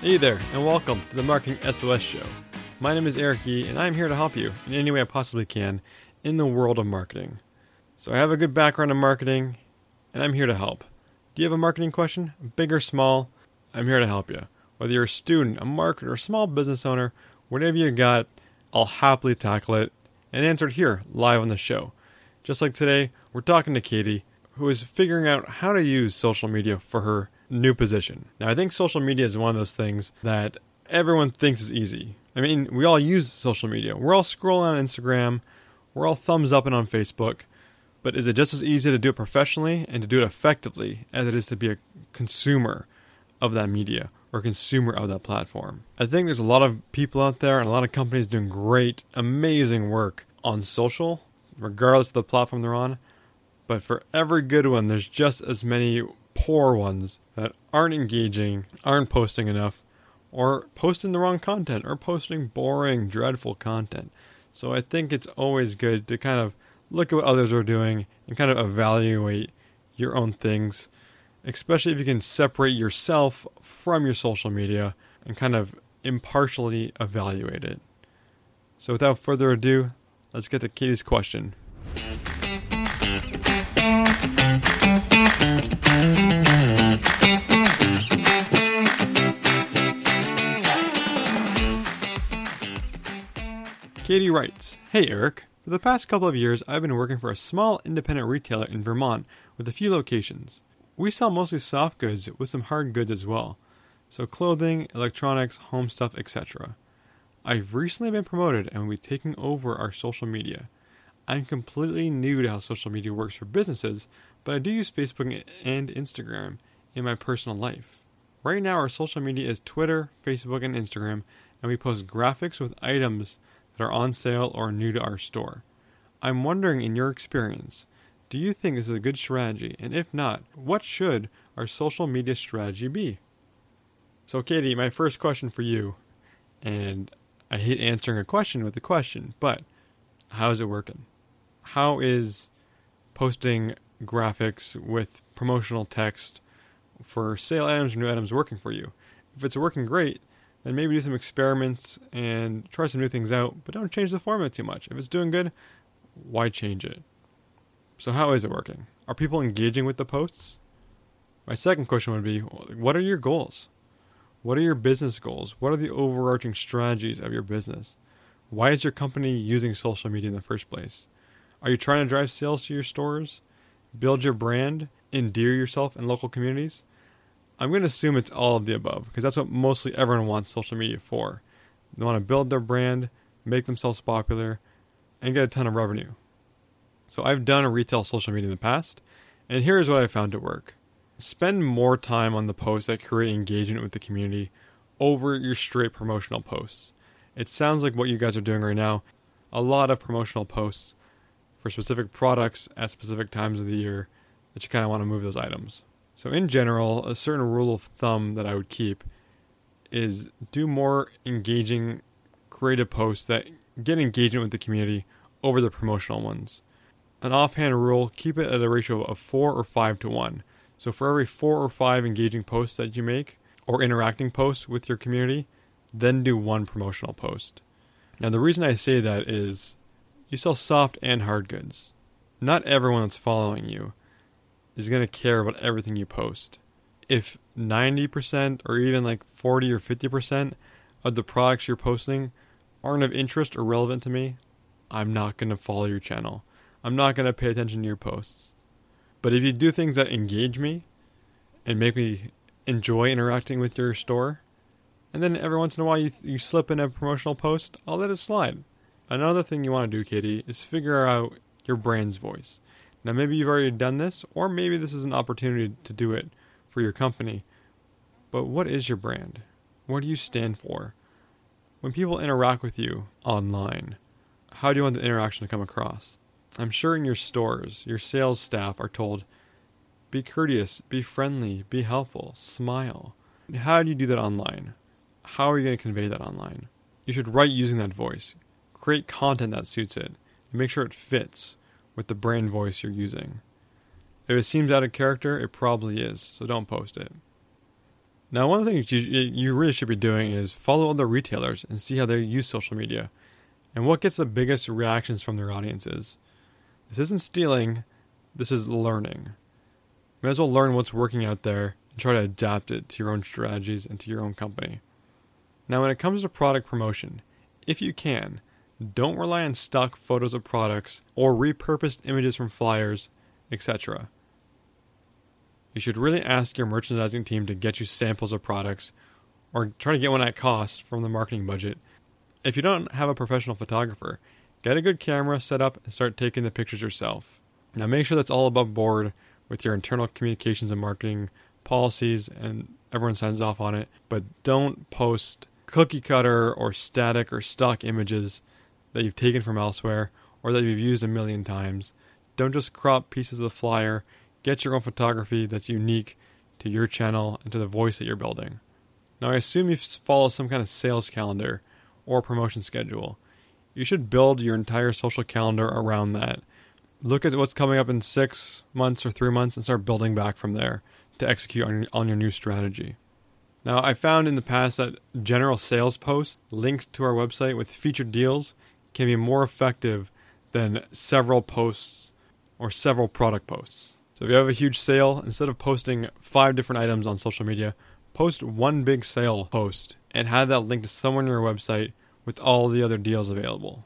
Hey there, and welcome to the Marketing SOS Show. My name is Eric Yee, and I'm here to help you in any way I possibly can in the world of marketing. So, I have a good background in marketing, and I'm here to help. Do you have a marketing question, big or small? I'm here to help you. Whether you're a student, a marketer, a small business owner, whatever you got, I'll happily tackle it and answer it here live on the show. Just like today, we're talking to Katie, who is figuring out how to use social media for her new position. Now, I think social media is one of those things that everyone thinks is easy. I mean, we all use social media. We're all scrolling on Instagram, we're all thumbs up and on Facebook. But is it just as easy to do it professionally and to do it effectively as it is to be a consumer of that media or consumer of that platform? I think there's a lot of people out there and a lot of companies doing great, amazing work on social, regardless of the platform they're on. But for every good one, there's just as many poor ones that aren't engaging, aren't posting enough, or posting the wrong content, or posting boring, dreadful content. So I think it's always good to kind of look at what others are doing and kind of evaluate your own things, especially if you can separate yourself from your social media and kind of impartially evaluate it. So without further ado, let's get to Katie's question. Katie writes Hey Eric, for the past couple of years I've been working for a small independent retailer in Vermont with a few locations. We sell mostly soft goods with some hard goods as well, so clothing, electronics, home stuff, etc. I've recently been promoted and will be taking over our social media. I'm completely new to how social media works for businesses, but I do use Facebook and Instagram in my personal life. Right now, our social media is Twitter, Facebook, and Instagram, and we post graphics with items that are on sale or new to our store. I'm wondering, in your experience, do you think this is a good strategy? And if not, what should our social media strategy be? So, Katie, my first question for you, and I hate answering a question with a question, but how is it working? How is posting graphics with promotional text for sale items or new items working for you? If it's working great, then maybe do some experiments and try some new things out, but don't change the format too much. If it's doing good, why change it? So, how is it working? Are people engaging with the posts? My second question would be what are your goals? What are your business goals? What are the overarching strategies of your business? Why is your company using social media in the first place? Are you trying to drive sales to your stores? Build your brand? Endear yourself in local communities? I'm going to assume it's all of the above because that's what mostly everyone wants social media for. They want to build their brand, make themselves popular, and get a ton of revenue. So I've done a retail social media in the past, and here's what I found to work. Spend more time on the posts that create engagement with the community over your straight promotional posts. It sounds like what you guys are doing right now. A lot of promotional posts for specific products at specific times of the year that you kind of want to move those items. So, in general, a certain rule of thumb that I would keep is do more engaging creative posts that get engagement with the community over the promotional ones. An offhand rule keep it at a ratio of 4 or 5 to 1. So, for every 4 or 5 engaging posts that you make or interacting posts with your community, then do one promotional post. Now, the reason I say that is you sell soft and hard goods. Not everyone that's following you is going to care about everything you post. If 90% or even like 40 or 50% of the products you're posting aren't of interest or relevant to me, I'm not going to follow your channel. I'm not going to pay attention to your posts. But if you do things that engage me and make me enjoy interacting with your store, and then every once in a while you, you slip in a promotional post, I'll let it slide. Another thing you want to do, Katie, is figure out your brand's voice. Now, maybe you've already done this, or maybe this is an opportunity to do it for your company. But what is your brand? What do you stand for? When people interact with you online, how do you want the interaction to come across? I'm sure in your stores, your sales staff are told, be courteous, be friendly, be helpful, smile. How do you do that online? How are you going to convey that online? You should write using that voice. Create content that suits it. And make sure it fits with the brand voice you're using. If it seems out of character, it probably is, so don't post it. Now, one of the things you, you really should be doing is follow other retailers and see how they use social media and what gets the biggest reactions from their audiences. This isn't stealing, this is learning. May as well learn what's working out there and try to adapt it to your own strategies and to your own company. Now, when it comes to product promotion, if you can, don't rely on stock photos of products or repurposed images from flyers, etc. You should really ask your merchandising team to get you samples of products or try to get one at cost from the marketing budget. If you don't have a professional photographer, get a good camera set up and start taking the pictures yourself. Now make sure that's all above board with your internal communications and marketing policies and everyone signs off on it, but don't post cookie cutter or static or stock images that you've taken from elsewhere or that you've used a million times. Don't just crop pieces of the flyer. Get your own photography that's unique to your channel and to the voice that you're building. Now, I assume you follow some kind of sales calendar or promotion schedule. You should build your entire social calendar around that. Look at what's coming up in six months or three months and start building back from there to execute on your, on your new strategy. Now, I found in the past that general sales posts linked to our website with featured deals can be more effective than several posts or several product posts. So if you have a huge sale, instead of posting five different items on social media, post one big sale post and have that linked to somewhere on your website with all the other deals available.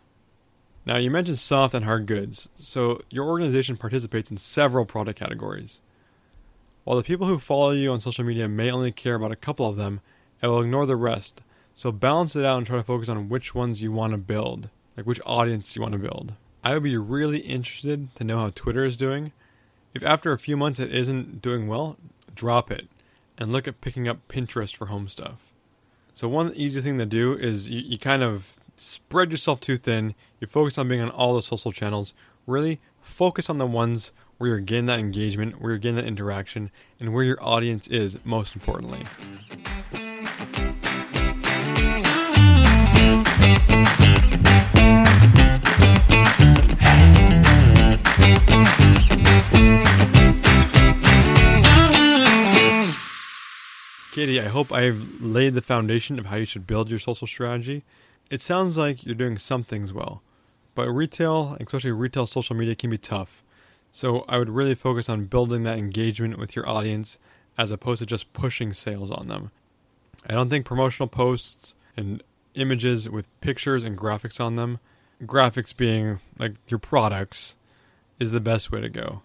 Now, you mentioned soft and hard goods, so your organization participates in several product categories. While the people who follow you on social media may only care about a couple of them, it will ignore the rest, so balance it out and try to focus on which ones you want to build like which audience do you want to build. I would be really interested to know how Twitter is doing. If after a few months it isn't doing well, drop it and look at picking up Pinterest for home stuff. So one easy thing to do is you, you kind of spread yourself too thin. You focus on being on all the social channels. Really focus on the ones where you're getting that engagement, where you're getting that interaction, and where your audience is most importantly. Katie, I hope I've laid the foundation of how you should build your social strategy. It sounds like you're doing some things well, but retail, especially retail social media, can be tough. So I would really focus on building that engagement with your audience as opposed to just pushing sales on them. I don't think promotional posts and images with pictures and graphics on them, graphics being like your products, is the best way to go.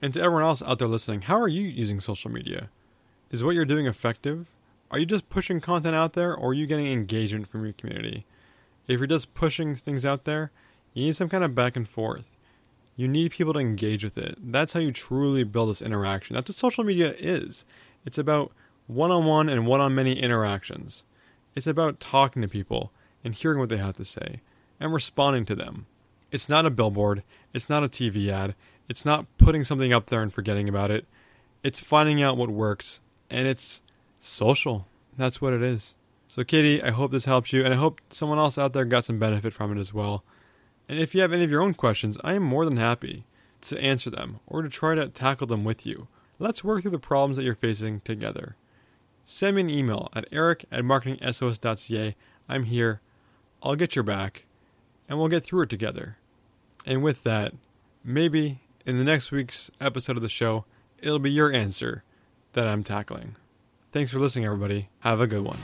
And to everyone else out there listening, how are you using social media? Is what you're doing effective? Are you just pushing content out there or are you getting engagement from your community? If you're just pushing things out there, you need some kind of back and forth. You need people to engage with it. That's how you truly build this interaction. That's what social media is. It's about one on one and one on many interactions. It's about talking to people and hearing what they have to say and responding to them. It's not a billboard, it's not a TV ad, it's not putting something up there and forgetting about it. It's finding out what works and it's social. That's what it is. So, Katie, I hope this helps you, and I hope someone else out there got some benefit from it as well. And if you have any of your own questions, I am more than happy to answer them or to try to tackle them with you. Let's work through the problems that you're facing together. Send me an email at eric at marketingsos.ca. I'm here. I'll get your back, and we'll get through it together. And with that, maybe in the next week's episode of the show, it'll be your answer that I'm tackling. Thanks for listening, everybody. Have a good one.